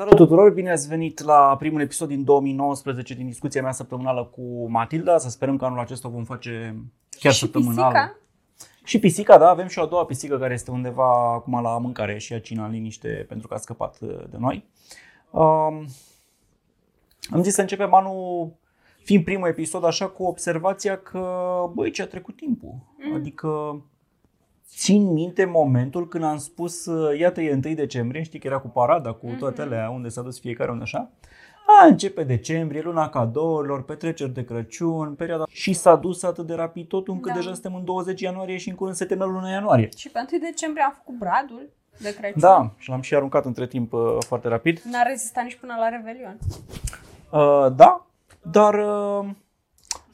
Salut tuturor, bine ați venit la primul episod din 2019 din discuția mea săptămânală cu Matilda. Să sperăm că anul acesta o vom face chiar și săptămânal. pisica? Și pisica, da, avem și o a doua pisică care este undeva acum la mâncare și a cina în liniște pentru că a scăpat uh, de noi. Um, am zis să începem anul, fiind primul episod, așa cu observația că, băi, ce a trecut timpul. Mm. Adică țin minte momentul când am spus, uh, iată e 1 decembrie, știi că era cu parada, cu toate Mhm. alea, unde s-a dus fiecare, unde așa. A, începe decembrie, luna cadourilor, petreceri de Crăciun, perioada... Și s-a dus atât de rapid totul încât Da. deja suntem în 20 ianuarie și în curând se termină luna ianuarie. Și pe 1 decembrie am făcut bradul de Crăciun. Da, și l-am și aruncat între timp uh, foarte rapid. N-a rezistat nici până la Revelion. Uh, da, dar uh,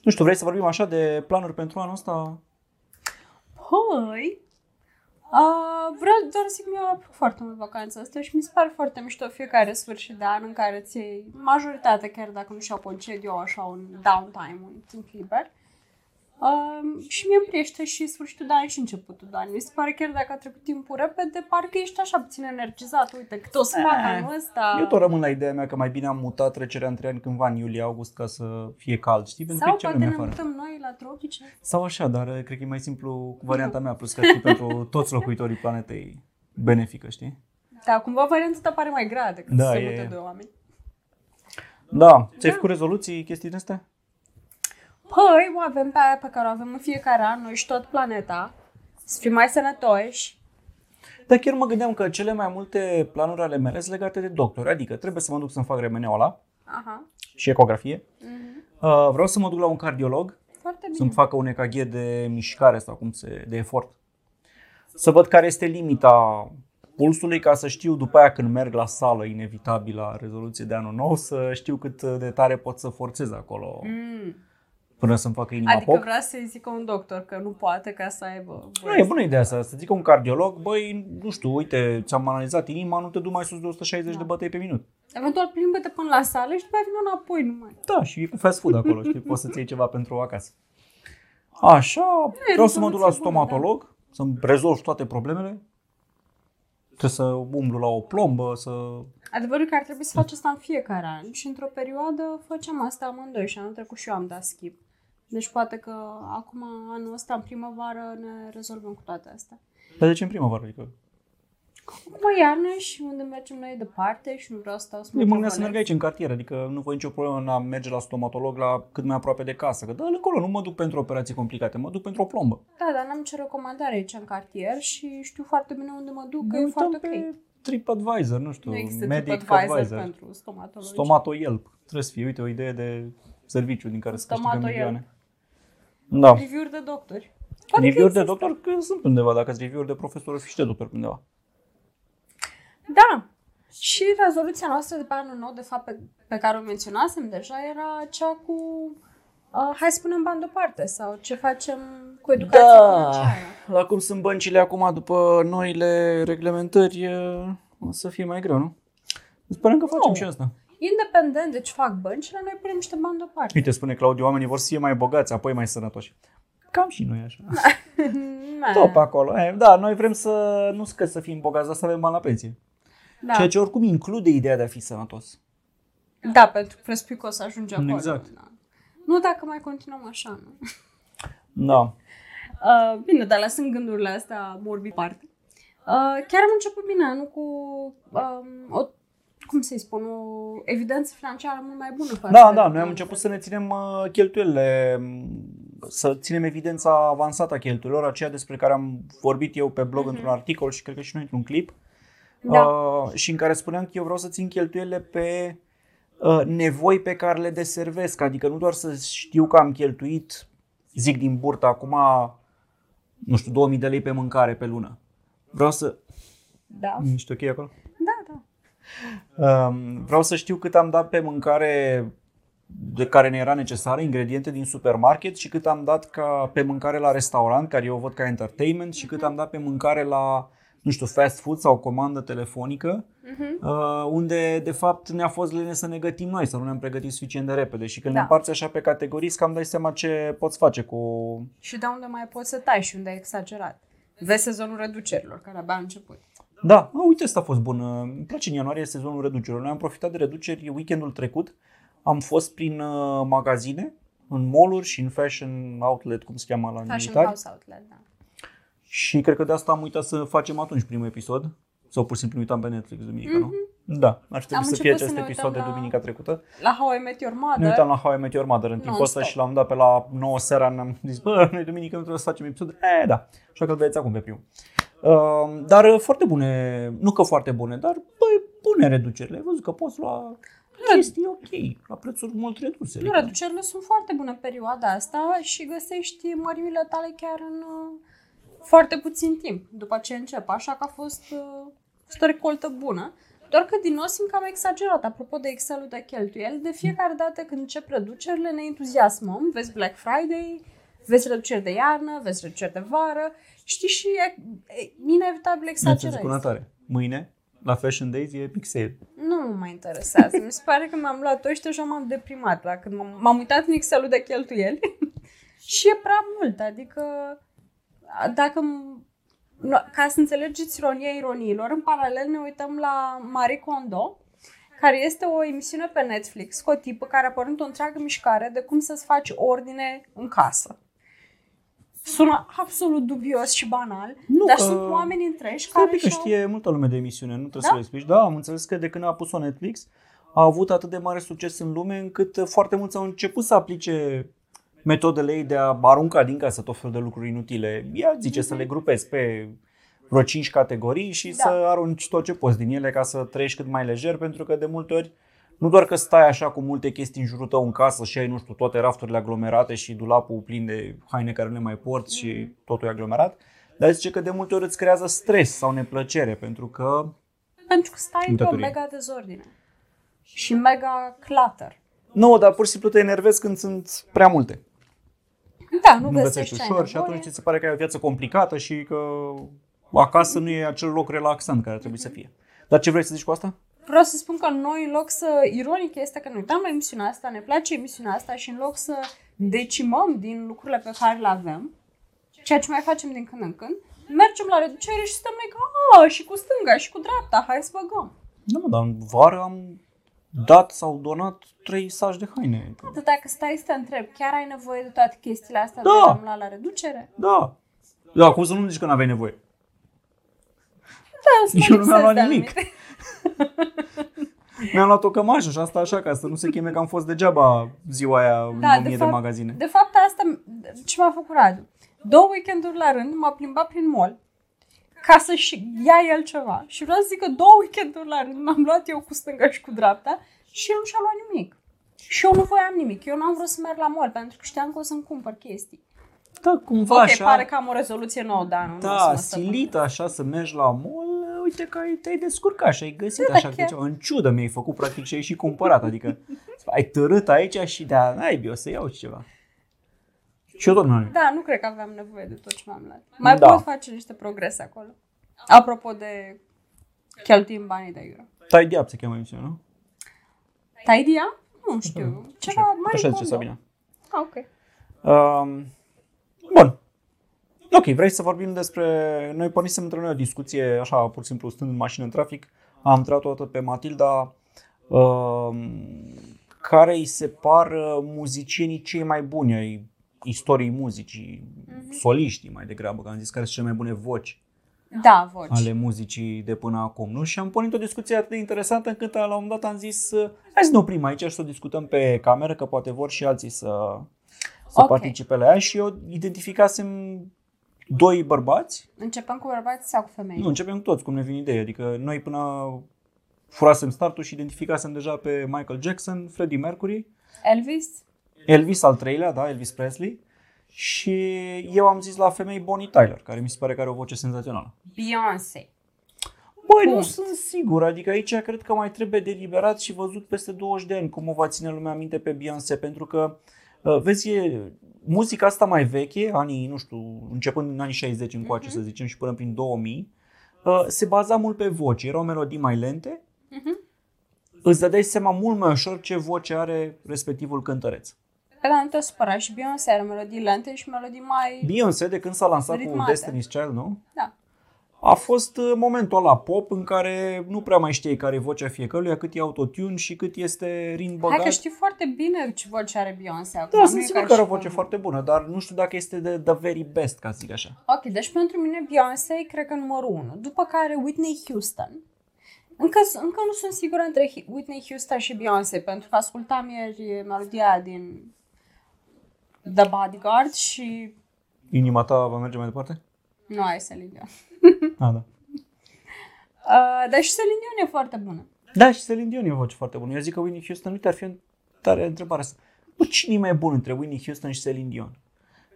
nu știu, vrei să vorbim așa de planuri pentru anul ăsta? Păi, uh, vreau doar să zic, mi-a plăcut foarte mult vacanța asta și mi se pare foarte mișto fiecare sfârșit de an în care ți iei majoritatea, chiar dacă nu și-au concediu, au așa un downtime, un timp liber. Uh, și mie îmi priește și sfârșitul de an și începutul de an. Mi se pare chiar dacă a trecut timpul repede, parcă ești așa puțin energizat. Uite, cât o să fac Eh, anul ăsta. Eu tot rămân la ideea mea că mai bine am mutat trecerea între ani cândva în iulie-august ca să fie cald, știi? Pentru Sau că e poate cel ne mai afară. mutăm noi la tropice. Sau așa, dar uh, cred că e mai simplu cu varianta mea, plus că și pentru toți locuitorii planetei benefică, știi? Da, cumva varianta ta pare mai grea decât Da, să se e- mute doi oameni. Da, ți-ai Da. făcut rezoluții, chestii din astea? Păi, o avem pe aia pe care o avem în fiecare an, noi și tot planeta. Să fim mai sănătoși. Dar chiar mă gândeam că cele mai multe planuri ale mele sunt legate de doctori, adică trebuie să mă duc să-mi fac remeneaua ăla Aha. și ecografie. Mhm. Uh, vreau să mă duc la un cardiolog Foarte bine. să-mi facă un EKG de mișcare sau cum se, de efort. Să văd care este limita pulsului ca să știu după aia când merg la sală, inevitabil la rezoluție de anul nou, să știu cât de tare pot să forțez acolo Mm. Până să-mi facă inima Adică pop. vrea să-i zică un doctor că nu poate ca să aibă Nu, e bună ideea asta, să zică un cardiolog, băi, nu știu, uite, ți-am analizat inima, nu te du mai sus de 160 Da. de bătăi pe minut. Eventual plimbă-te până la sală și după aia vină înapoi numai. Da, și e cu fast food acolo, știi, poți să-ți iei ceva pentru acasă. Așa, vreau să mă duc la rezoluție bună, stomatolog, să-mi rezolv toate problemele. Trebuie să umblu la o plombă, să... Adevărul e că ar trebui să faci asta în fiecare an și într-o perioadă făceam asta amândoi și anul trecut și eu am dat skip. Deci poate că acum, anul ăsta, în primăvară, ne rezolvăm cu toate astea. Dar de ce în primăvară? Adică, Acum iarnă și unde mergem noi departe și nu vreau să stau să mă eu mă gândeam să provolez. merg aici în cartier, adică nu voi nicio problemă în a merge la stomatolog la cât mai aproape de casă. Că da, acolo nu mă duc pentru operații complicate, mă duc pentru o plombă. Da, dar n-am nicio recomandare aici în cartier și știu foarte bine unde mă duc, că Ne e uităm foarte ok. pe TripAdvisor, nu știu, Nu există Medic TripAdvisor Advisor, pentru stomatologi. Stomato Yelp. Trebuie să fie, uite, o idee de serviciu din care să câștigăm Stomato milioane. Da. Review-uri de doctori. Poate Review-uri că de doctor, că sunt undeva, dacă sunt review-uri de profesor, o fi și de doctor pe undeva. Da. Și rezoluția noastră de pe anul nou, de fapt, pe, pe care o menționasem deja, era cea cu uh, hai să punem bani deoparte sau ce facem cu educația financiară. la cum sunt băncile acum după noile reglementări, e, o să fie mai greu, nu? Sperăm că facem Nu. și asta. Independent de ce fac băncile, noi punem niște bani deoparte. Uite, spune Claudiu, oamenii vor să fie mai bogați, apoi mai sănătoși. Cam și noi așa. Na. Tot pe acolo. E, da, noi vrem să, nu că să fim bogați, dar să avem bani la pensie. da. Ceea ce oricum include ideea de a fi sănătos. da, pentru că presupui că o să ajunge acolo. Exact. Da. Nu dacă mai continuăm așa, nu? Da. Uh, bine, dar lăsând gândurile astea morbid parte. Uh, chiar am început bine anul cu um, o, cum să-i spun, o evidență financiară mult mai bună. față Da, de da, noi am anul început trecut. să ne ținem uh, cheltuielile, m, să ținem evidența avansată a cheltuielor, aceea despre care am vorbit eu pe blog Mhm. într-un articol și cred că și noi într-un clip, Da. uh, și în care spuneam că eu vreau să țin cheltuielile pe uh, nevoi pe care le deservesc, adică nu doar să știu că am cheltuit, zic din burtă acum, nu știu, 2000 de lei pe mâncare pe lună. Vreau să... Da, Ești ok acolo? Da, da. Um, vreau să știu cât am dat pe mâncare de care ne era necesară, ingrediente din supermarket și cât am dat ca pe mâncare la restaurant, care eu o văd ca entertainment și cât am dat pe mâncare la, nu știu, fast food sau comandă telefonică, Mhm. uh, unde de fapt ne-a fost lene să ne gătim noi, să nu ne-am pregătit suficient de repede și când Da. ne împarți așa pe categorii, cam dai seama ce poți face cu... Și de unde mai poți să tai și unde ai exagerat. Vezi sezonul reducerilor, care abia a început. Da, a, uite, asta a fost bun. Îmi place în ianuarie sezonul reducerilor. Noi am profitat de reduceri weekendul trecut. Am fost prin uh, magazine, în mall și în fashion outlet, cum se cheamă la Fashion militari. House Outlet, da. Și cred că de asta am uitat să facem atunci primul episod. Sau pur și simplu uitam pe Netflix duminica, nu? Da, ar trebui Am să fie început să acest ne episod uităm de la- duminica trecută. La How I Met Your Ne Mother. uitam la How I Met Your Mother în timpul ăsta Non-stop. și l-am dat pe la 9 seara ne-am zis, bă, noi duminică nu trebuie să facem episod. E, da, așa că îl vedeți acum pe primul. Uh, dar uh, foarte bune, nu că foarte bune, dar băi, bune reducerile. Ai văzut că poți lua chestii ok, la prețuri mult reduse. Nu, reducerile sunt foarte bune în perioada asta și găsești mărimile tale chiar în uh, foarte puțin timp după ce încep. Așa că a fost, uh, fost o recoltă bună. Doar că din nou simt că am exagerat. Apropo de Excel-ul de cheltuieli, de fiecare dată când încep reducerile ne entuziasmăm. Vezi Black Friday, vezi reduceri de iarnă, vezi reduceri de vară. Știi și e, e inevitabil Ce exagerezi. zic una tare. Mâine, la Fashion Days, e Epic Sale. Nu mă mai interesează. Mi se pare că mi-am luat ăștia și m-am deprimat la când m-am, m-am uitat în Excel-ul de cheltuieli și e prea mult. Adică dacă m- nu, ca să înțelegeți ironia ironiilor, în paralel ne uităm la Marie Kondo, care este o emisiune pe Netflix cu o tipă care a pornit o întreagă mișcare de cum să-ți faci ordine în casă. Sună absolut dubios și banal, Nu, dar că- sunt oameni întregi Stai un care pic că și-au... știe multă lume de emisiune, nu trebuie Da? să le explici. Da, am înțeles că de când a pus-o Netflix, a avut atât de mare succes în lume încât uh, foarte mulți au început să aplice metodele ei de a arunca din casă tot felul de lucruri inutile. Ea zice să le grupezi pe vreo 5 categorii și Da. să arunci tot ce poți din ele ca să trăiești cât mai lejer, pentru că de multe ori nu doar că stai așa cu multe chestii în jurul tău în casă și ai, nu știu, toate rafturile aglomerate și dulapul plin de haine care nu le mai porți și totul e aglomerat, dar zice că de multe ori îți creează stres sau neplăcere, pentru că Pentru că stai într-o Uitătorie. mega dezordine. Și mega clutter. nu, dar pur și simplu te enervezi când sunt prea multe. Da, nu, Nu găsești ce ai ușor și nevoie. atunci ți se pare că ai o viață complicată și că acasă nu e acel loc relaxant care ar trebui să fie. Dar ce vrei să zici cu asta? Vreau să spun că noi, în loc să... Ironic este că ne uităm la emisiunea asta, ne place emisiunea asta și în loc să decimăm din lucrurile pe care le avem, ceea ce mai facem din când în când, mergem la reducere și stăm noi că, a, și cu stânga și cu dreapta, hai să băgăm. Nu, mă, dar în vară am dat sau donat trei saci de haine. Atât dacă stai să te întrebi, chiar ai nevoie de toate chestiile astea Da. de la, la, la reducere? Da. Da, cum să nu zici că n-aveai nevoie? Da, îți Eu nu mi-am luat lipsesc de nimic. anumite- Mi-am luat o cămașă și asta așa, ca să nu se cheme că am fost degeaba ziua aia în Da, 1000 de de, fapt- magazine. De fapt, asta ce m-a făcut Radu. Două weekenduri la rând m-a plimbat prin mall ca să-și ia el ceva. Și vreau să zic că două weekenduri la rând m-am luat eu cu stânga și cu dreapta și el nu și-a luat nimic. Și eu nu voiam nimic. Eu n-am vrut să merg la mall pentru că știam că o să-mi cumpăr chestii. Da, cumva ok, așa. pare că am o rezoluție nouă, dar nu. nu o să Da, mă stăpân. silită așa să mergi la mall, uite că ai, te-ai descurcat și ai găsit Da, așa chiar. ceva. În ciudă mi-ai făcut practic și ai și cumpărat, adică ai târât aici și de-a naibii o să iau ceva. Și eu tot nu am Da, nu cred că aveam nevoie de tot ce m-am luat. Mai Da. pot face niște progrese acolo. Apropo de cheltuim banii de euro. Tidy Up se cheamă emisiunea, nu? Tidia? Nu știu. Ceva mai Așa zice Sabina. Ah, ok. Um, bun. Ok, vrei să vorbim despre... Noi pornisem între noi o discuție, așa, pur și simplu, stând în mașină în trafic. Am întrebat o dată pe Matilda um, care îi se par uh, muzicienii cei mai buni ai istoriei muzicii, soliștii mai degrabă, că am zis care sunt cele mai bune voci Da, voci. ale muzicii de până acum, nu? Și am pornit o discuție atât de interesantă încât la un moment dat am zis uh, hai să ne oprim aici și să o discutăm pe cameră, că poate vor și alții să, să Ok. participe la ea și eu identificasem doi bărbați, Începem cu bărbați sau cu femei? nu, începem cu toți, cum ne vine idee, adică noi până furasem startul și identificasem deja pe Michael Jackson, Freddie Mercury, Elvis? Elvis al treilea, da, Elvis Presley, și eu am zis la femei Bonnie Tyler, care mi se pare că are o voce senzațională. Beyoncé. Băi, nu Punct. sunt sigur, adică aici cred că mai trebuie deliberat și văzut peste 20 de ani cum o va ține lumea minte pe Beyoncé, pentru că, uh, vezi, e, muzica asta mai veche, anii, nu știu, începând din anii 60 încoace, să zicem, și până prin 2000, uh, se baza mult pe voce, erau melodii mai lente, Mhm. îți dădeai seama mult mai ușor ce voce are respectivul cântăreț. Pe la nu te supăra și Beyoncé are melodii lente și melodii mai... Beyoncé, de când s-a lansat cu Ritmate. Destiny's Child, nu? Da. A fost uh, momentul ăla pop în care nu prea mai știi care e vocea fiecăruia, cât e autotune și cât este rin băgat. Hai că știi foarte bine ce voce are Beyoncé acum. Da, nu sunt e sigur ca că are o și voce cum- foarte bună, dar nu știu dacă este de the very best, ca să zic așa. Ok, deci pentru mine Beyoncé e, cred că numărul unu. După care Whitney Houston. Încă, încă nu sunt sigură între Hi- Whitney Houston și Beyoncé, pentru că ascultam ieri melodia din The Bodyguard și Inima ta va merge mai departe? nu ai Celine Dion. Ah, da. Uh, dar și Celine Dion e foarte bună. Da, și Celine Dion e o voce foarte bună. Eu zic că Whitney Houston, uite, ar fi o tare întrebare asta. Bă, cine e mai bun între Whitney Houston și Celine Dion?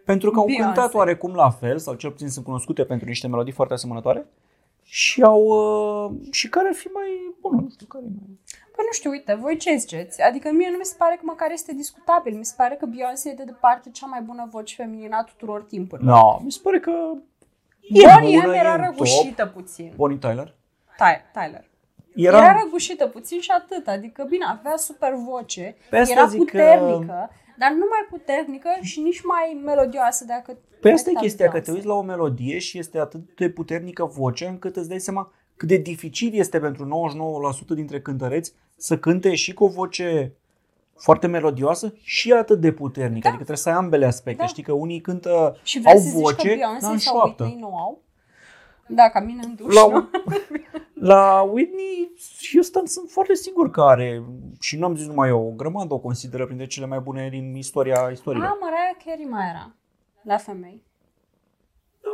Pentru că au Beyoncé. cântat oarecum la fel, sau cel puțin sunt cunoscute pentru niște melodii foarte asemănătoare, și au uh, și care ar fi mai bună, nu știu care e mai... Păi nu știu, uite, voi ce ziceți? Adică mie nu mi se pare că măcar este discutabil. Mi se pare că Beyoncé e de departe cea mai bună voce feminină a tuturor timpurilor. No, mi se pare că e Bonnie bună, M e era în top. răgușită puțin. Bonnie Tyler. Ty- Tyler. Era, Era răgușită puțin și atât. Adică, bine, avea super voce, Pe asta era zic că- puternică, dar nu mai puternică și nici mai melodioasă decât Pe asta e decât chestia, că Beyoncé. te uiți la o melodie și este atât de puternică vocea încât îți dai seama cât de dificil este pentru 99% dintre cântăreți să cânte și cu o voce foarte melodioasă și atât de puternică. Adică trebuie să ai ambele aspecte. Da. Știi că unii cântă, Și vrei au să zici că voce, Beyoncé dar în sau șoaptă. Whitney nu au? Da, ca mine în duș, La, nu? la Whitney Houston sunt foarte sigur că are, și nu am zis numai eu, o grămadă o consideră printre cele mai bune din istoria istoriei. Ah, Mariah Carey mai era. La femei.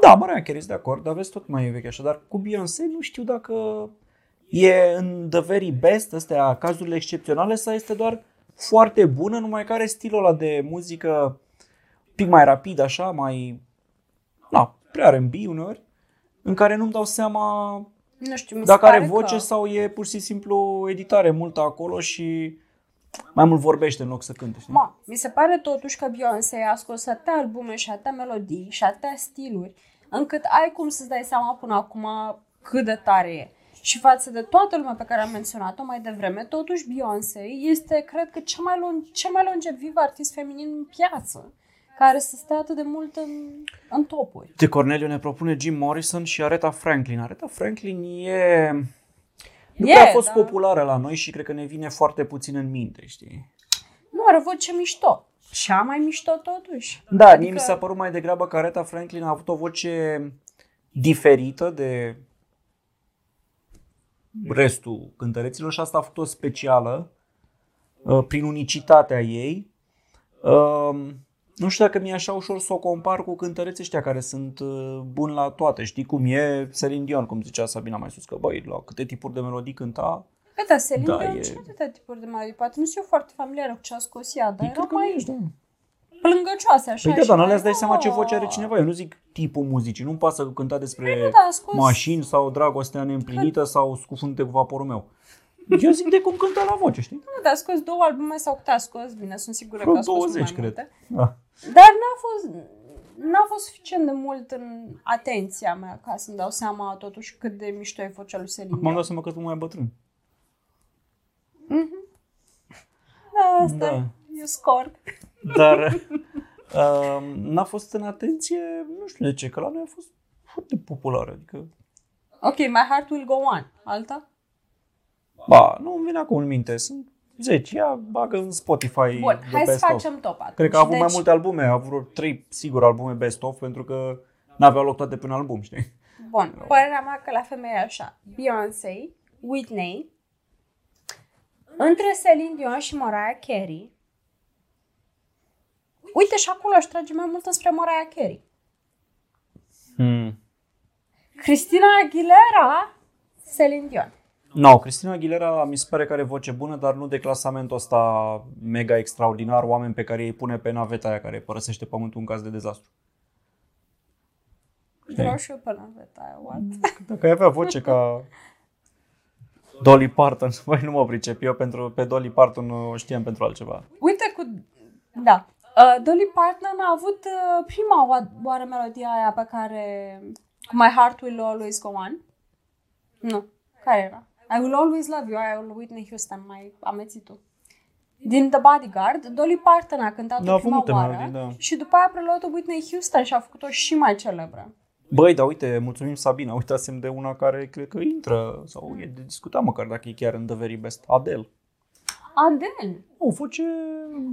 Da, Mariah Carey, sunt de acord, dar vezi tot mai e veche așa. Dar cu Beyoncé nu știu dacă e în the very best, astea cazurile excepționale, sau este doar foarte bună, numai care stilul ăla de muzică un pic mai rapid, așa, mai, na, prea R&B uneori, în care nu-mi dau seama Nu știu, mi se dacă pare are voce că... sau e pur și simplu editare multă acolo și mai mult vorbește în loc să cânte. Știi? Ma, mi se pare totuși că Beyoncé a scos atâtea albume și atâtea melodii și atâtea stiluri, încât ai cum să-ți dai seama până acum cât de tare e. Și față de toată lumea pe care am menționat-o mai devreme, totuși Beyoncé este, cred că, cea mai, lung- cel mai longeviv artist feminin în piață, care să stea atât de mult în, în topuri. De Corneliu ne propune Jim Morrison și Aretha Franklin. Aretha Franklin e... Nu E, prea a fost da. populară la noi și cred că ne vine foarte puțin în minte, știi? Nu, are voce mișto. Și a mai mișto totuși. Da, adică... mie Adică- mi s-a părut mai degrabă că Aretha Franklin a avut o voce diferită de restul cântăreților și asta a făcut-o specială uh, prin unicitatea ei. Um, Nu știu dacă mi-e așa ușor să o compar cu cântăreții ăștia care sunt uh, buni la toate. Știi cum e Celine Dion, cum zicea Sabina mai sus, că băi, la câte tipuri de melodii cânta. Pe da, Celine Da, Dion e- și atâtea tipuri de melodii. Poate nu sunt eu foarte familiară cu ce a scos ea, dar Cred erau că nu mai ești, da. Plângăcioase așa. Păi da, și dar în mai- alea îți dai seama ce Oh. voce are cineva. Eu nu zic tipul muzicii. Nu-mi pasă că cânta despre Nu, da, a scos... mașini sau dragostea neîmplinită sau scufundete cu vaporul meu. Eu zic de cum cânta la voce, știi? Nu, dar a scos două albume sau câte a scos, bine, sunt sigură Vreo că a scos 20, mai cred. multe. Da. Dar n-a fost, n-a fost suficient de mult în atenția mea ca să-mi dau seama totuși cât de mișto e vocea lui Celine Acum am Dion. dat seama că sunt mai bătrân. Da, asta Da. E scor. Dar uh, n-a fost în atenție, nu știu de ce, că la noi a fost foarte populară. Adică, Ok, My Heart Will Go On. Alta? ba, nu îmi vine acum în minte. Sunt 10. Ia bagă în Spotify Bun, the hai să best of. facem top atunci. Cred că a avut mai Deci, multe albume, a avut vreo 3, sigur, albume best of, pentru că n-aveau loc toate pe un album, știi? Bun, părerea mea că la femei e așa. Beyoncé, Whitney, între Celine Dion și Mariah Carey. Uite și acolo aș trage mai mult spre Mariah Carey. Hmm. Cristina Aguilera, Celine Dion. No, Cristina Aguilera mi se pare că are voce bună, dar nu de clasamentul ăsta mega extraordinar, oameni pe care îi pune pe naveta aia care părăsește pământul în caz de dezastru. Vreau și eu pe naveta aia, what? Dacă ai avea voce ca Dolly Parton, băi, nu mă pricep, eu pentru, pe Dolly Parton o știam pentru altceva. Uite cu... Da. Uh, Dolly Parton a avut uh, prima oa- oară melodia aia pe care... My Heart Will Always Go On. Nu. Care era? I Will Always Love You, aia lui Whitney Houston, mai amețit tu. Din The Bodyguard, Dolly Parton a cântat-o Da, a avut prima multe oară melodii, da. și după aia a preluat-o Whitney Houston și a făcut-o și mai celebră. Băi, dar uite, mulțumim Sabina, uitasem de una care cred că intră sau e de discutat măcar dacă e chiar în The Very Best. Adele. Adel. O voce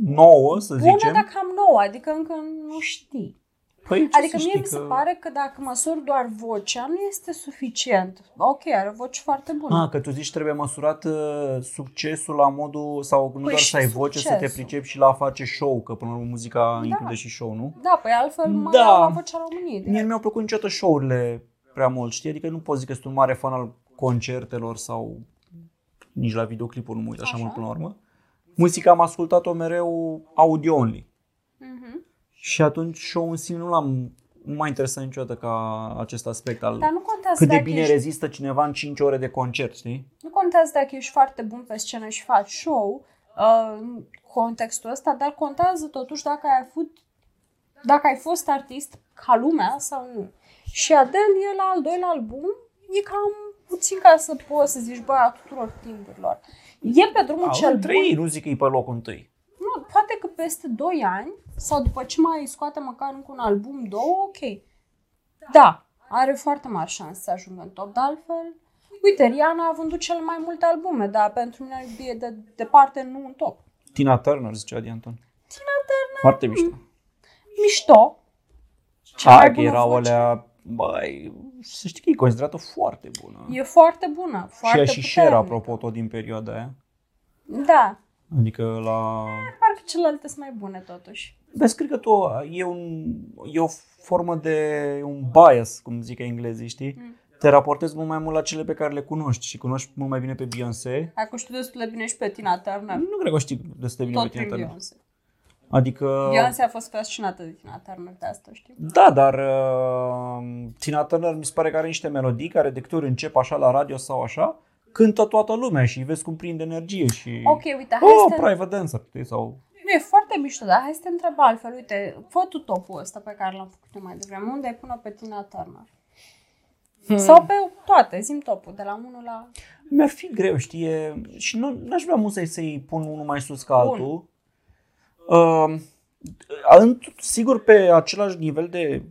nouă, să Bună, zicem. dar cam nouă, adică încă nu știi. Păi, ce Adică să mie știi mi se că... pare că dacă măsori doar vocea, nu este suficient. Ok, are o voce foarte bună. Ah, că tu zici trebuie măsurat uh, succesul la modul, sau nu Păi doar și să ai voce, să te succesul. pricepi și la a face show, că până la urmă muzica include și show, nu? Da, păi altfel mai Da. da. la vocea României. Mie nu mi-au plăcut niciodată show-urile prea mult, știi? Adică nu pot zic că sunt un mare fan al concertelor sau nici la videoclipuri nu mă uit așa, Așa. mult până la urmă. Muzica am ascultat-o mereu audio-only. Mhm. Și atunci show în sine nu l-am nu m-a interesat niciodată ca acest aspect al Dar nu contează cât de dacă bine ești, rezistă cineva în 5 ore de concert, știi? nu contează dacă ești foarte bun pe scenă și faci show uh, în contextul ăsta, dar contează totuși dacă ai avut dacă ai fost artist ca lumea sau nu. Și Adele e la al doilea album, e cam puțin ca să poți să zici, bă, a tuturor timpurilor. E pe drumul Au, cel între bun. ei nu zic că e pe locul întâi. Nu, poate că peste 2 ani sau după ce mai scoate măcar încă un album, două, ok. Da, are foarte mari șanse să ajungă în top, de altfel. Uite, Rihanna a vândut cele mai multe albume, dar pentru mine e de departe nu în top. Tina Turner, zicea Adi Anton. Tina Turner, Foarte mișto. mișto. Cea mai Hai că bună erau voce. alea, băi, să știi că e considerată foarte bună. E foarte bună, și foarte ea și Cher, puternică. apropo, tot din perioada aia. Da, Adică la... parcă celelalte sunt mai bune totuși. Vezi, cred că tu, e, un, e o formă de un bias, cum zic englezii, știi? Mm. Te raportezi mult mai mult la cele pe care le cunoști și cunoști mult mai bine pe Beyoncé. Acum știu destul de bine și pe Tina Turner. Nu cred că o știi destul de bine Tot pe tine. prin Turner. Beyoncé. Adică... Beyoncé a fost fascinată de Tina Turner de asta, știi? Da, dar uh, Tina Turner mi se pare că are niște melodii care de câte ori încep așa la radio sau așa, cântă toată lumea și vezi cum prinde energie și... Ok, uite, hai Oh, să... private dancer, știi, sau... Nu, e foarte mișto, dar hai să te întreb altfel. Uite, fă tu topul ăsta pe care l-am făcut eu mai devreme. Unde ai pune pe Tina Turner? Hmm. Sau pe toate, zim topul, de la 1 la... Mi-ar fi greu, știe, și nu n-aș vrea mult să-i, să-i pun unul mai sus ca Bun. altul. Uh, în, sigur, pe același nivel de...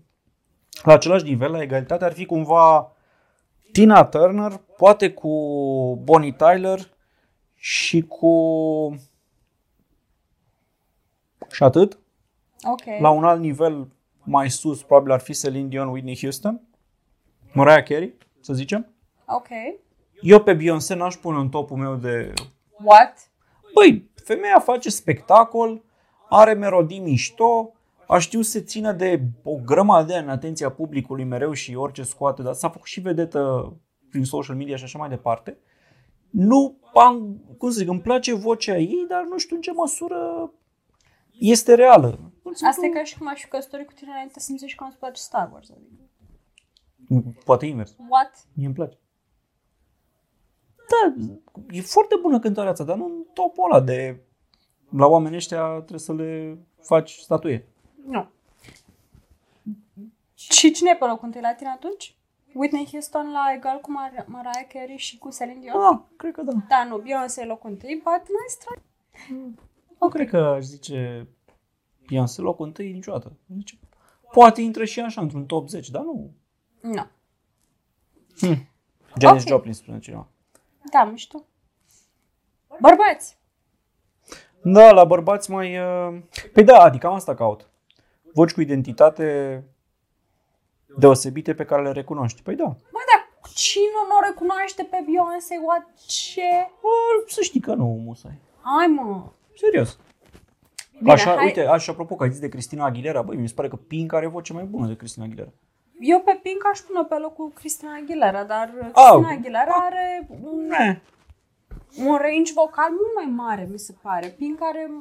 La același nivel, la egalitate, ar fi cumva Tina Turner, poate cu Bonnie Tyler și cu... Și atât. Ok. La un alt nivel mai sus, probabil ar fi Celine Dion, Whitney Houston, Mariah Carey, să zicem. Ok. Eu pe Beyoncé n-aș pune în topul meu de... What? Băi, femeia face spectacol, are melodii mișto, a știut să se țină de o grămadă de ani în atenția publicului mereu și orice scoate, dar s-a făcut și vedetă prin social media și așa mai departe. Nu am, cum să zic, îmi place vocea ei, dar nu știu în ce măsură este reală. Pur și Asta e simplu, ca și cum aș fi căsătorit cu tine înainte să-mi zici că nu-ți place Star Wars. Adică. Poate invers. What? Mie îmi place. Da, e foarte bună cântăreața, dar nu în topul ăla de... La oamenii ăștia trebuie să le faci statuie. Nu. Și cine e pe locul întâi la tine atunci? Whitney Houston la egal cu Mar- Mariah Carey și cu Celine Dion? Ah, cred că da. Da, nu, Beyoncé e locul întâi, but nice try. Nu cred că aș zice Beyoncé locul întâi niciodată. Zice, poate intră și așa într-un top 10, dar nu. Nu. Hm. Janis Ok. Joplin spune cineva. Da, mișto. Bărbați! Da, la bărbați mai... uh, Păi da, adică am asta caut. Voci cu identitate deosebite pe care le recunoști. Păi da. Bă, dar cine nu o recunoaște pe Beyoncé? What? Ce? Bă, să știi că nu, musai. Hai, mă! Serios. Bine, așa, hai- uite, așa, apropo că ai zis de Cristina Aguilera, băi, mi se pare că Pink are voce mai bună de Cristina Aguilera. Eu pe Pink aș pune pe locul Cristina Aguilera, dar Cristina Au. Aguilera are un, Ne. Un range vocal mult mai mare, mi se pare. Pink are,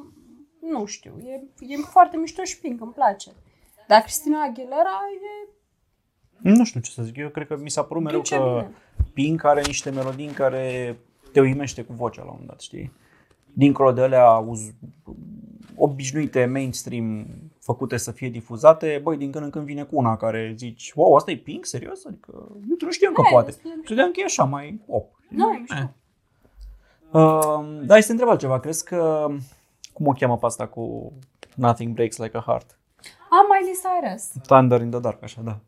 nu știu, e, e foarte mișto și Pink, îmi place. Dar Cristina Aguilera e... Nu știu ce să zic, eu cred că mi s-a părut mereu duce că bine. Pink are niște melodii în care te uimește cu vocea la un moment dat, știi? Dincolo de alea uz, obișnuite, mainstream, făcute să fie difuzate, băi, din când în când vine cu una care zici, wow, asta e Pink, serios? Adică, eu nu știam că Da, e poate. destul de mișto. Credeam că e așa, mai op. Da, e mișto. Eh. Uh, da, este întreb altceva. Crezi că, cum o cheamă pe asta cu Nothing Breaks Like a Heart? Am Miley Cyrus. Thunder in the Dark, așa, da.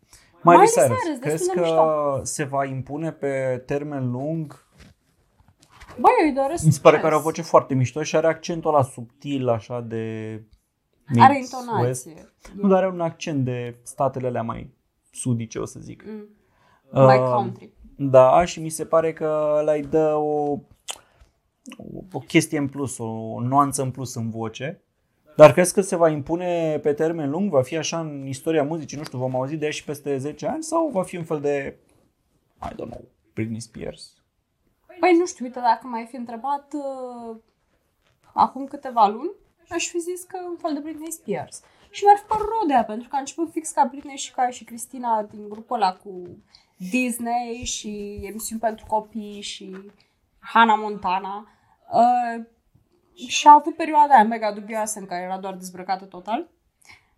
Miley Miley Cyrus, Cyrus, crezi destul de că mișto. se va impune pe termen lung? Băi, eu îi doresc Mi se pare că succes. are o voce foarte mișto și are accentul ăla subtil, așa de... Are mix, west. intonație. Nu, dar are un accent de statele alea mai sudice, o să zic. Mm. Mai Uh, country. Da, și mi se pare că ăla îi dă o, o, o chestie în plus, o nuanță în plus în voce. Dar crezi că se va impune pe termen lung? Va fi așa în istoria muzicii? Nu știu, vom auzi de ea și peste 10 ani? Sau va fi un fel de, I don't know, Britney Spears? Păi nu știu, uite, dacă m-ai fi întrebat uh, acum câteva luni, aș fi zis că un fel de Britney Spears. Și mi-ar fi părut rău de ea, pentru că a început fix ca Britney și ca și Cristina din grupul ăla cu Disney și emisiuni pentru copii și Hannah Montana. Uh, și a avut perioada aia mega dubioasă în care era doar dezbrăcată total.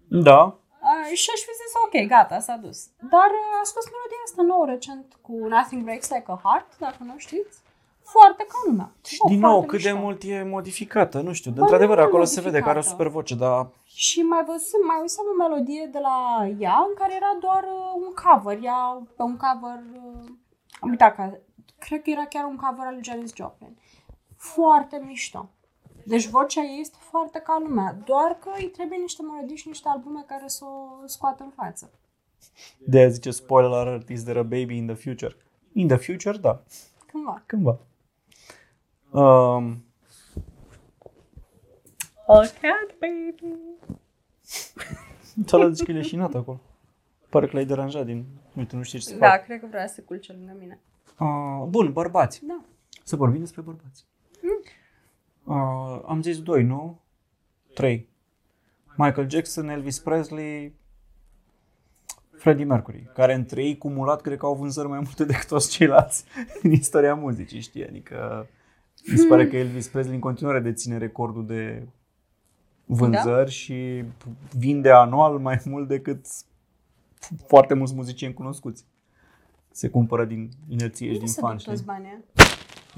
Da. Uh, și aș fi zis, ok, gata, s-a dus. Dar uh, a scos melodia asta nouă recent cu Nothing Breaks Like a Heart, dacă nu știți. Foarte ca lumea. Și Oh, din nou, foarte cât de mișto. mult e modificată, nu știu. De Bă, într-adevăr, nu e acolo se vede că are o modificată. super voce, dar Și mai văzut, mai auzisem o melodie de la ea în care era doar uh, un cover. Ea pe un cover, uh, am uitat că, cred că era chiar un cover al lui Janis Joplin. Foarte mișto. Deci vocea ei este foarte ca lumea, doar că îi trebuie niște melodii și niște albume care să o scoată în față. de aia zice spoiler alert, is there a baby in the future? In the future, da. Cândva. Cândva. Um, A cat baby. Ți-a zis că e leșinat acolo. Pare că l-ai deranjat din... Uite, nu știi ce să Da, fac. cred că vrea să se culce lângă mine. Uh, bun, bărbați. Da. Să vorbim despre bărbați. Uh, am zis doi, nu? Trei. Michael Jackson, Elvis Presley, Freddie Mercury, care între ei cumulat cred că au vânzări mai multe decât toți ceilalți în istoria muzicii, știi? Adică mi se pare că Elvis Presley în continuare deține recordul de vânzări da? și vinde anual mai mult decât foarte mulți muzicieni cunoscuți. Se cumpără din inerție și Unde din se fan, duc știi? toți banii ăia?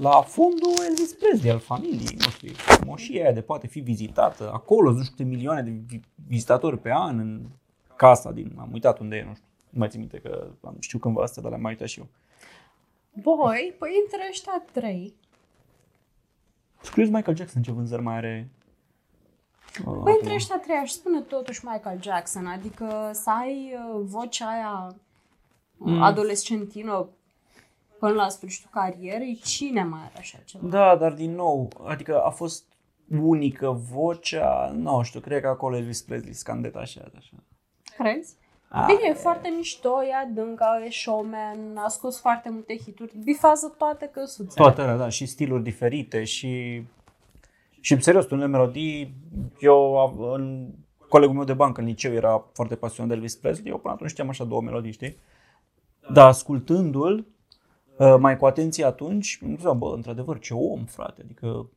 La fondul Elvis Presley al familiei, nu știu, moșia aia de poate fi vizitată, acolo, nu știu câte milioane de vi- vizitatori pe an în casa din, am uitat unde e, nu știu, nu mai țin minte că am, știu cândva asta, dar le-am mai uitat și eu. Boi, păi între ăștia trei. Scrieți Michael Jackson ce vânzări mai are uh, Păi acum. între ăștia trei aș spune totuși Michael Jackson, adică să ai uh, vocea aia Mm. mm. adolescentină până la sfârșitul carierei, cine mai are așa ceva? Da, dar din nou, adică a fost unică vocea, nu știu, cred că acolo Elvis Presley scandet așa, așa. Crezi? A, Bine, e foarte mișto, e adâncă, e showman, a scos foarte multe hituri, bifează toate căsuțele. Toate alea, da, și stiluri diferite și și serios, unele melodii, eu am- în colegul meu de bancă în liceu era foarte pasionat de Elvis Presley, eu până atunci știam așa două melodii, știi? Dar ascultându-l uh, mai cu atenție atunci, îmi ziceam, bă, într-adevăr, ce om, frate, adică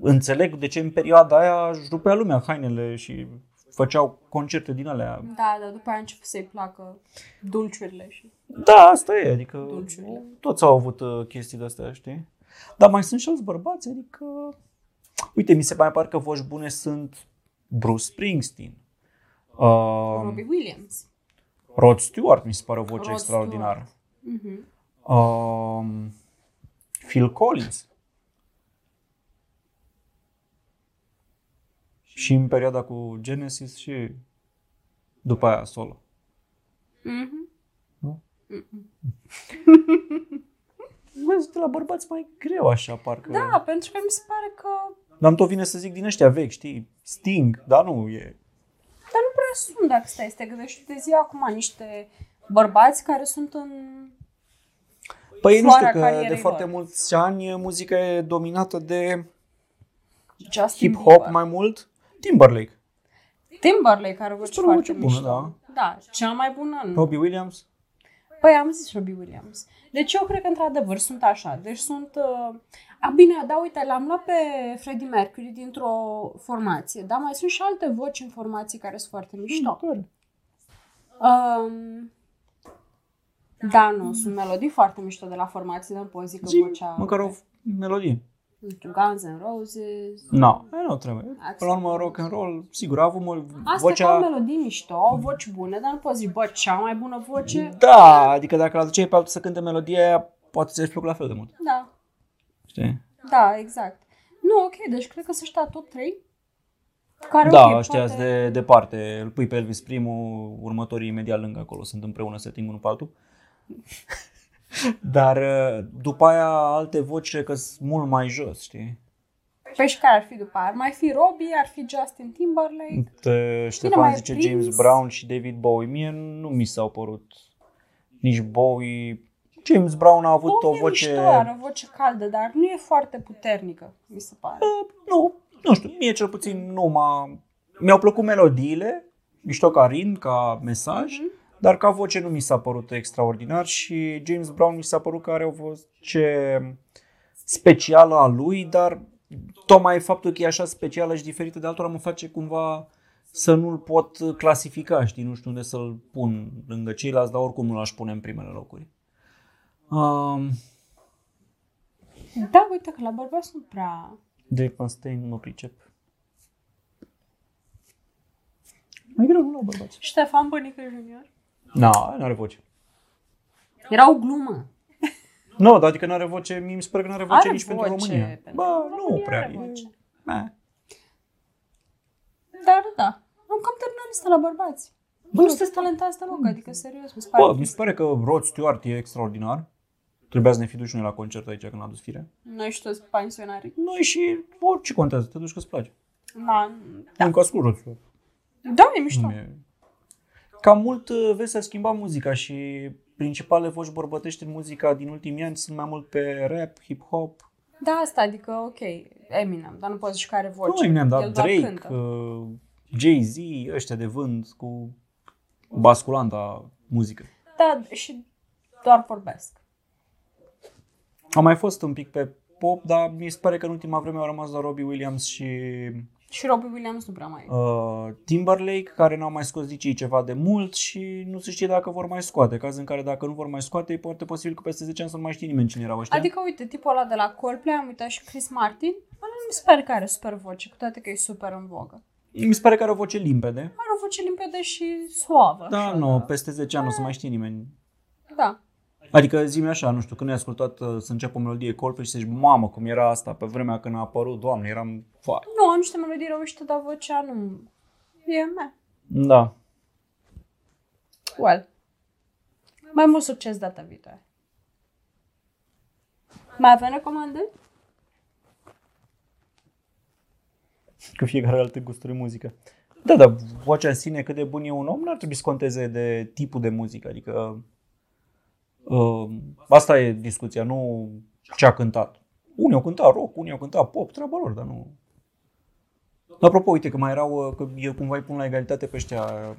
înțeleg de ce în perioada aia își rupea lumea hainele și făceau concerte din alea. Da, dar după aia a început să-i placă dulciurile și... Da, asta e, adică Dulciurile. toți au avut uh, chestii de astea, știi? Dar mai sunt și alți bărbați, adică... Uite, mi se mai par că voci bune sunt Bruce Springsteen, uh, Robbie Williams. Rod Stewart mi se pare o voce Rod extraordinară, Mhm. Uh, Phil Collins. Și în perioada cu Genesis și după aia solo. Mhm. Nu? Mhm. Vezi, de la bărbați mai greu așa, parcă. Da, pentru că mi se pare că Dar tot vine să zic din ăștia vechi, știi? Sting, dar nu e. Dar nu prea sunt, dacă stai să te gândești. Te zi acum niște bărbați care sunt în... Păi nu știu Floarea că carierei de foarte lor. mulți ani muzica e dominată de Justin hip-hop Bieber. mai mult. Timberlake, Timberlake care voce Spune o foarte voce bună, mișto. da. Da, cea mai bună nu. Robbie Williams. Păi am zis Robbie Williams. Deci eu cred că într-adevăr sunt așa. Deci sunt... Uh... A, bine, da, uite, l-am luat pe Freddie Mercury dintr-o formație, dar mai sunt și alte voci în formații care sunt foarte mișto. Care? Um, da, nu, sunt melodii foarte mișto de la formații, dar nu pot zic că Zi, vocea... măcar o melodie. nu știu, Guns N' Roses. No, e, nu trebuie. Ați- Până la urmă, rock and roll, sigur, a avut mult Asta vocea... ca melodii mișto, au voci bune, dar nu poți zici, bă, cea mai bună voce. Da, adică dacă îl aduceai pe altul să cânte melodia aia, poate să-ți plăcut la fel de mult. Da, Știi? da, exact. Nu, ok, deci cred că să ăștia top 3. Care, Da, ok, ăștia poate- de departe. Îl pui pe Elvis primul, următorii imediat lângă acolo. Sunt împreună setting unul pe altul. Dar uh, după aia alte voci cred că sunt mult mai jos, știi? Păi și care ar fi după aia? Ar mai fi Robbie, ar fi Justin Timberlake. Te, Ștefan mai zice prins? James Brown și David Bowie. Mie nu mi s-au părut nici Bowie. James Brown a avut Bowie o voce... mișto, are o voce caldă, dar nu e foarte puternică, mi se pare. Nu, nu știu, mie cel puțin nu m-a... Mi-au plăcut melodiile, mișto ca rind, ca mesaj, Mhm. Dar ca voce nu mi s-a părut extraordinar și James Brown mi s-a părut că are o voce specială a lui, dar tocmai faptul că e așa specială și diferită de altora mă face cumva să nu-l pot clasifica, știi, nu știu unde să-l pun lângă ceilalți, dar oricum nu l-aș pune în primele locuri. Um, Da, uite că la bărbați nu prea... Dave Mustaine nu pricep. Mai greu, nu la bărbați. Ștefan Bănică Junior. Nu, nu are voce. Era o glumă. Nu, dar adică nu are voce, mie mi se pare că nu are voce Are nici pentru voce România. pentru Ba, nu România prea. are e- voce. Eh. Dar da, am cam terminat lista la bărbați. Nu sunteți talentați deloc, adică serios, mi se pare. Bă, mi se pare că Rod Stewart e extraordinar. Trebuia să ne fi duși noi la concert aici când a dus fire. Noi și toți pensionarii. Noi și orice contează, te duci că îți place. Da, Da. Încă ascult Rod Stewart. da, e mișto. Nu e- Cam mult uh, vezi să schimba muzica și principalele voci bărbătești în muzica din ultimii ani sunt mai mult pe rap, hip-hop, Da, asta, adică, ok, Eminem, dar nu poți zici că are voce. Nu Eminem, dar El doar Drake, cântă. uh, Jay-Z, ăștia de vânt cu basculanta muzică. Da, și doar vorbesc. Am mai fost un pic pe pop, dar mi se pare că în ultima vreme au rămas doar Robbie Williams și Și Robbie Williams nu prea mai e. uh, Timberlake, care n-au mai scos nici ei ceva de mult și nu se știe dacă vor mai scoate. Caz în care dacă nu vor mai scoate, e foarte posibil că peste 10 ani să nu mai știe nimeni cine erau ăștia. Adică, uite, tipul ăla de la Coldplay, am uitat și Chris Martin, ăla nu mi se pare că are super voce, cu toate că e super în vogă. Mi se pare că are o voce limpede. Are o voce limpede și suavă. Da, așa, nu, peste 10 ani nu o să mai știe nimeni. Da. Adică zi așa, nu știu, când ai ascultat uh, să înceapă o melodie Coldplay și zici, mamă, cum era asta pe vremea când a apărut, doamne, eram, vai. Nu, am niște melodii reușite, dar vocea nu... E mea. Da. Well. Mai mult succes data viitoare. Mai avem recomandări? Că fiecare are alte gusturi în muzică. Da, dar vocea în sine, cât de bun e un om, n-ar trebui să conteze de tipul de muzică. Adică uh, asta e discuția, nu ce a cântat. Unii au cântat rock, unii au cântat pop, treaba lor, dar nu... Apropo, uite că mai erau, uh, că eu cumva îi pun la egalitate pe ăștia uh,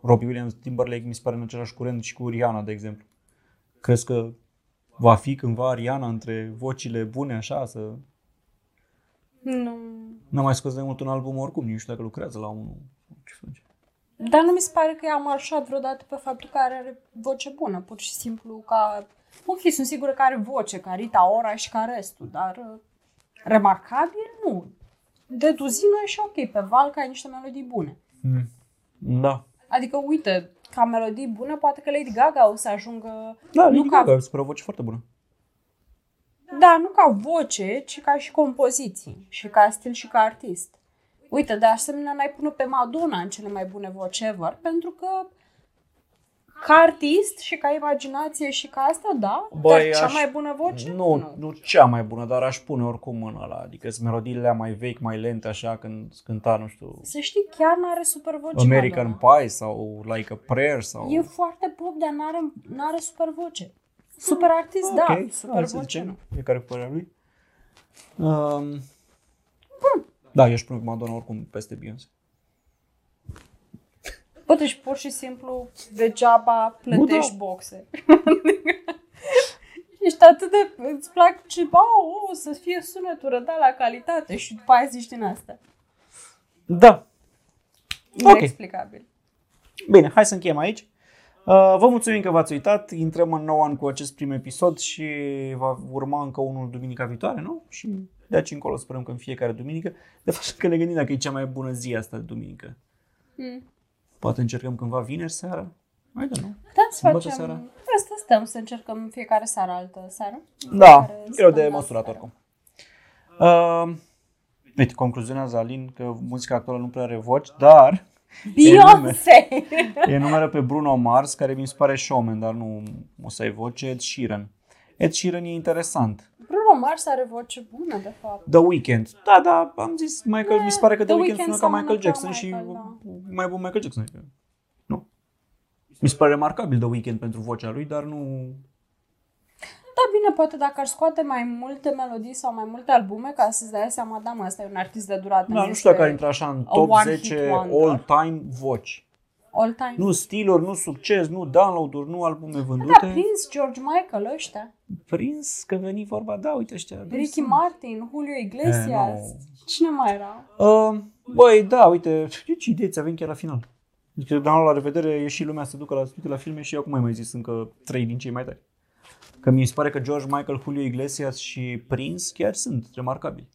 Robbie Williams, Timberlake, mi se pare în același curent și cu Rihanna, de exemplu. Crezi că va fi cândva Rihanna între vocile bune așa să... Nu. N-a mai scos de mult un album oricum, nu știu dacă lucrează la unul. Ce face? Dar nu mi se pare că i-am marșat vreodată pe faptul că are voce bună, pur și simplu ca... Ok, sunt sigură că are voce, ca Rita Ora și ca restul, dar uh, remarcabil nu. De duzină e și ok, pe Valca ai niște melodii bune. Mm. Da. Adică, uite, ca melodii bune, poate că Lady Gaga o să ajungă... Da, nu Lady ca, Gaga, super o voce foarte bună. Da, nu ca voce, ci ca și compoziții și ca stil și ca artist. Uite, de asemenea, n-ai pune pe Madonna în cele mai bune voci ever, pentru că ca artist și ca imaginație și ca asta, da, Băi, dar cea aș- mai bună voce? Nu, nu, nu cea mai bună, dar aș pune oricum mâna la, adică sunt melodiile alea mai vechi, mai lente, așa, când cânta, nu știu, Să știi, chiar n-are super voce American Madonna. Pie sau Like a Prayer sau... E foarte pop, dar n-are, n-are super voce. Super artist, da, ok, super hai să voce. zicem, nu. fiecare cu părerea lui. Um, da, eu aș pune Madonna oricum peste Beyoncé. Bă, deci pur și simplu degeaba plătești Nu, boxe. Ești atât de... îți plac ce... Oh, oh, să fie sunetul rădat la calitate și după aia zici din asta. Da. Ok. Inexplicabil. Bine, hai să încheiem aici. Uh, vă mulțumim că v-ați uitat. Intrăm în nou an cu acest prim episod și va urma încă unul duminica viitoare, nu? Și de aici încolo sperăm că în fiecare duminică. De fapt, că ne gândim dacă e cea mai bună zi asta de duminică. Mm. Poate încercăm cândva vineri seara? Mai da, nu? Da, să Sâmbătă facem... seara? Asta stăm, să încercăm fiecare seară altă seară. Da, Fiecare greu de săptămână măsurat seară. oricum. Uh, uite, concluzionează Alin că muzica actuală nu prea are voci, dar Beyoncé! e numeră pe Bruno Mars, care mi se pare showman, dar nu o să ai voce, Ed Sheeran. Ed Sheeran e interesant. Bruno Mars are voce bună, de fapt. The Weeknd. Da, da, am zis Michael, mi se pare că The, The Weeknd Weeknd sună ca seamănă Michael ca Jackson Michael, și da. mai bun Michael Jackson. adică, Nu. Mi se pare remarcabil The Weeknd pentru vocea lui, dar nu... Da, bine, poate dacă ar scoate mai multe melodii sau mai multe albume ca să-ți dai seama, da, mă, ăsta e un artist de durată. Da, nu știu dacă ar intra așa în a top one-hit 10 wonder. all-time voci. All time. Nu stiluri, nu succes, nu download-uri, nu albume Da, vândute. Prince, George Michael, ăștia. Prins că veni vorba, da, uite ăștia. da, Ricky sunt. Martin, Julio Iglesias. Eh, nu. Cine mai era? Uh, băi, da, uite, ce ce idei ți avem chiar la final. Adică, de la revedere, e și lumea să se ducă la, să ducă la filme și acum ai mai zis încă trei din cei mai tari. Că mi se pare că George Michael, Julio Iglesias și Prince chiar sunt remarcabili.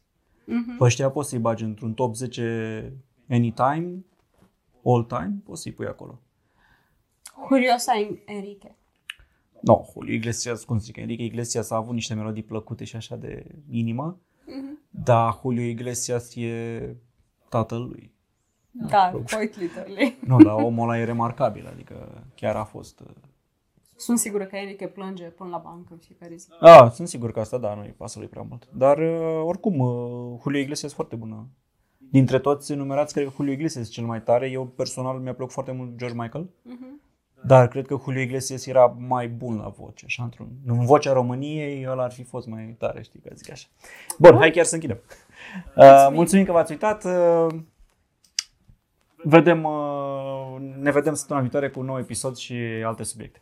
Mhm. Pe ăștia poți să-i bagi într-un top 10 anytime, all time, poți să-i pui acolo. Julio sau Enrique. No, Julio Iglesias, cum zic, Enrique Iglesias a avut niște melodii plăcute și așa de inimă, Mhm. dar Julio Iglesias e tatăl lui. Da, quite literally. Nu, dar omul ăla e remarcabil, adică chiar a fost... uh, Sunt sigură că Enrique plânge până la bancă în fiecare zi. Ah, sunt sigur că asta, da, nu-i pasă lui prea mult. Dar, uh, oricum, uh, Julio Iglesias foarte bună. Dintre toți numerați, cred că Julio Iglesias e cel mai tare. Eu, personal, mi-a plăcut foarte mult George Michael. Mhm. Dar cred că Julio Iglesias era mai bun la voce, așa, într-un, în vocea României, ăla ar fi fost mai tare, știi, că zic așa. Bun, hai chiar să închidem. Uh, mulțumim că v-ați uitat. Uh, vedem, uh, ne vedem săptămâna viitoare cu un nou episod și alte subiecte.